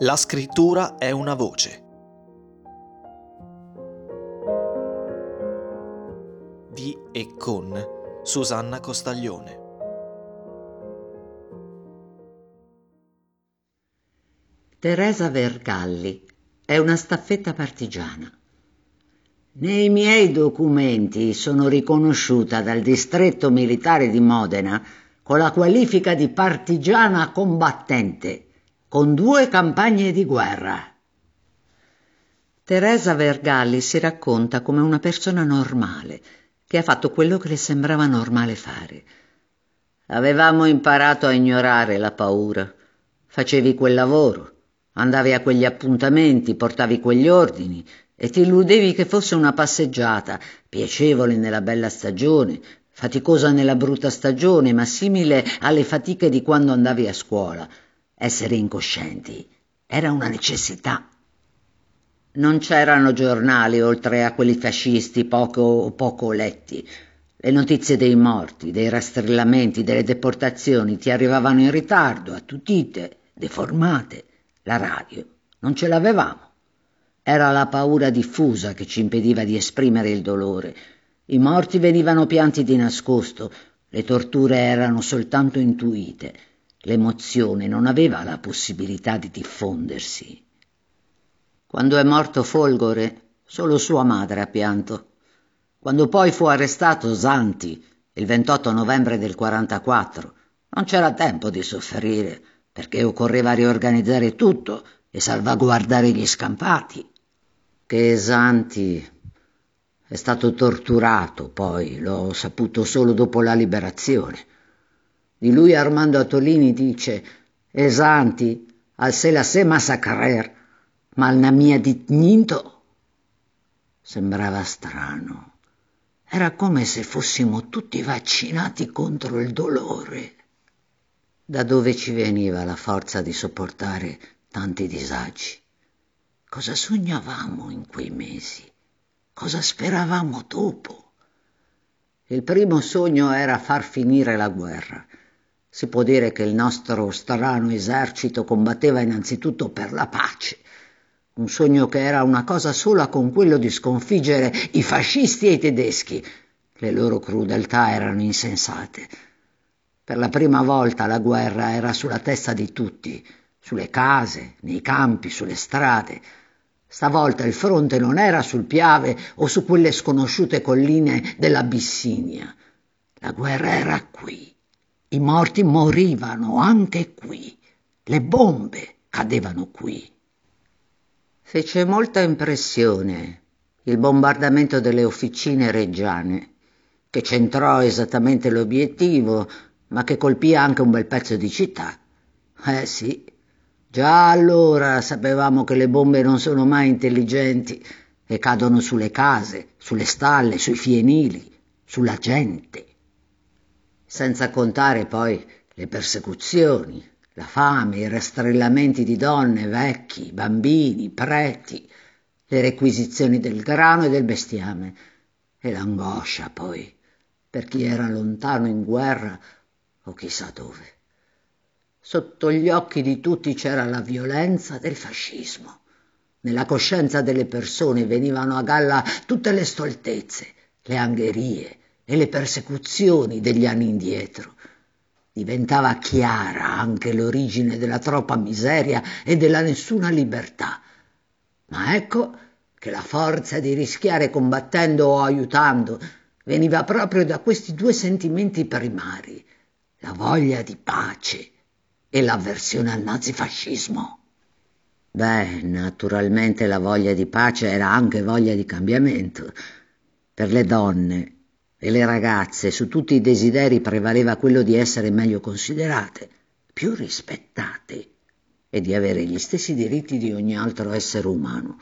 La scrittura è una voce. Di e con Susanna Costaglione. Teresa Vergalli è una staffetta partigiana. Nei miei documenti sono riconosciuta dal distretto militare di Modena con la qualifica di partigiana combattente, con due campagne di guerra. Teresa Vergalli si racconta come una persona normale, che ha fatto quello che le sembrava normale fare. Avevamo imparato a ignorare la paura. Facevi quel lavoro, andavi a quegli appuntamenti, portavi quegli ordini e ti illudevi che fosse una passeggiata, piacevole nella bella stagione, faticosa nella brutta stagione, ma simile alle fatiche di quando andavi a scuola. Essere incoscienti era una necessità. Non c'erano giornali oltre a quelli fascisti poco o poco letti. Le notizie dei morti, dei rastrellamenti, delle deportazioni ti arrivavano in ritardo, attutite, deformate. La radio non ce l'avevamo. Era la paura diffusa che ci impediva di esprimere il dolore i morti venivano pianti di nascosto, le torture erano soltanto intuite, l'emozione non aveva la possibilità di diffondersi. Quando è morto Folgore, solo sua madre ha pianto. Quando poi fu arrestato Zanti, il 28 novembre del 44, non c'era tempo di soffrire, perché occorreva riorganizzare tutto e salvaguardare gli scampati. Che Zanti è stato torturato, poi l'ho saputo solo dopo la liberazione. Di lui Armando Attolini dice Esanti, al se la se massacrer, ma na mia ditninto. Sembrava strano. Era come se fossimo tutti vaccinati contro il dolore. Da dove ci veniva la forza di sopportare tanti disagi? Cosa sognavamo in quei mesi? Cosa speravamo dopo? Il primo sogno era far finire la guerra. Si può dire che il nostro strano esercito combatteva innanzitutto per la pace. Un sogno che era una cosa sola con quello di sconfiggere i fascisti e i tedeschi. Le loro crudeltà erano insensate. Per la prima volta la guerra era sulla testa di tutti, sulle case, nei campi, sulle strade. Stavolta il fronte non era sul Piave o su quelle sconosciute colline dell'Abissinia. La guerra era qui. I morti morivano anche qui. Le bombe cadevano qui. Fece molta impressione il bombardamento delle officine reggiane, che centrò esattamente l'obiettivo, ma che colpì anche un bel pezzo di città. Eh sì, Già allora sapevamo che le bombe non sono mai intelligenti e cadono sulle case, sulle stalle, sui fienili, sulla gente. Senza contare poi le persecuzioni, la fame, i rastrellamenti di donne, vecchi, bambini, preti, le requisizioni del grano e del bestiame e l'angoscia poi per chi era lontano in guerra o chissà dove. Sotto gli occhi di tutti c'era la violenza del fascismo. Nella coscienza delle persone venivano a galla tutte le stoltezze, le angherie e le persecuzioni degli anni indietro. Diventava chiara anche l'origine della troppa miseria e della nessuna libertà. Ma ecco che la forza di rischiare combattendo o aiutando veniva proprio da questi due sentimenti primari, la voglia di pace e l'avversione al nazifascismo. Beh, naturalmente la voglia di pace era anche voglia di cambiamento. Per le donne e le ragazze su tutti i desideri prevaleva quello di essere meglio considerate, più rispettate e di avere gli stessi diritti di ogni altro essere umano.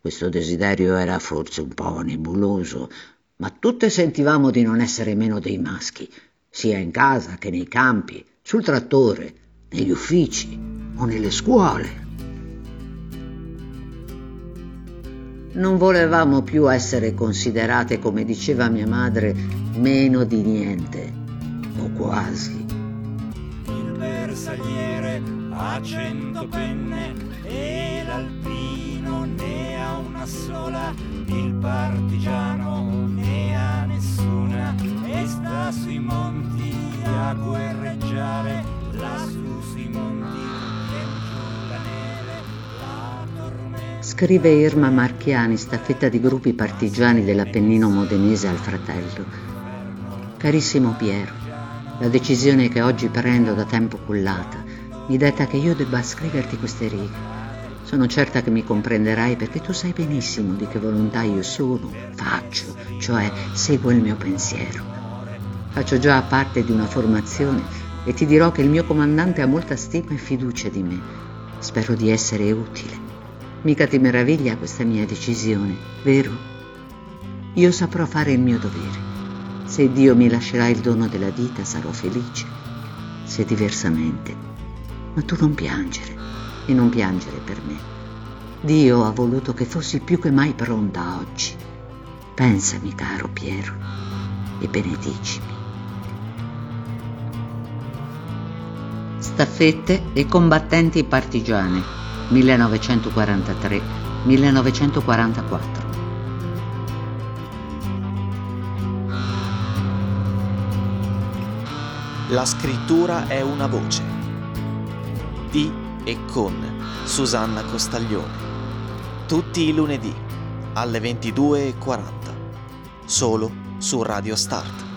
Questo desiderio era forse un po' nebuloso, ma tutte sentivamo di non essere meno dei maschi, sia in casa che nei campi, sul trattore, negli uffici o nelle scuole. Non volevamo più essere considerate, come diceva mia madre, meno di niente, o quasi. Il bersagliere a cento penne e l'alpino ne ha una sola, il partigiano ne ha nessuna e sta sui monti a guerreggiare lassù sui monti Scrive Irma Marchiani, staffetta di gruppi partigiani dell'Appennino modenese al fratello. Carissimo Piero, la decisione che oggi prendo da tempo cullata mi detta che io debba scriverti queste righe. Sono certa che mi comprenderai perché tu sai benissimo di che volontà io sono, faccio, cioè seguo il mio pensiero. Faccio già parte di una formazione e ti dirò che il mio comandante ha molta stima e fiducia di me. Spero di essere utile. Mica ti meraviglia questa mia decisione, vero? Io saprò fare il mio dovere. Se Dio mi lascerà il dono della vita sarò felice. Se diversamente. Ma tu non piangere e non piangere per me. Dio ha voluto che fossi più che mai pronta oggi. Pensami, caro Piero, e benedicimi. Staffette e combattenti partigiane 1943-1944 La scrittura è una voce. Di e con Susanna Costaglione. Tutti i lunedì alle 22.40. Solo su Radio Start.